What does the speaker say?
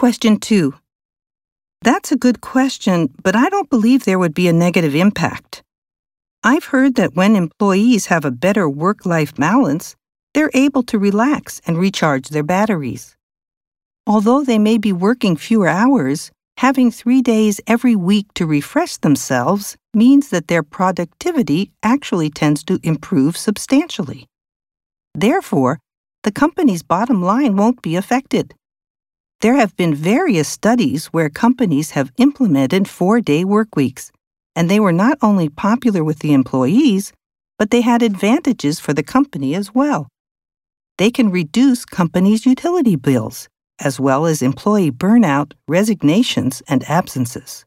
Question 2. That's a good question, but I don't believe there would be a negative impact. I've heard that when employees have a better work life balance, they're able to relax and recharge their batteries. Although they may be working fewer hours, having three days every week to refresh themselves means that their productivity actually tends to improve substantially. Therefore, the company's bottom line won't be affected. There have been various studies where companies have implemented four day work weeks, and they were not only popular with the employees, but they had advantages for the company as well. They can reduce companies' utility bills, as well as employee burnout, resignations, and absences.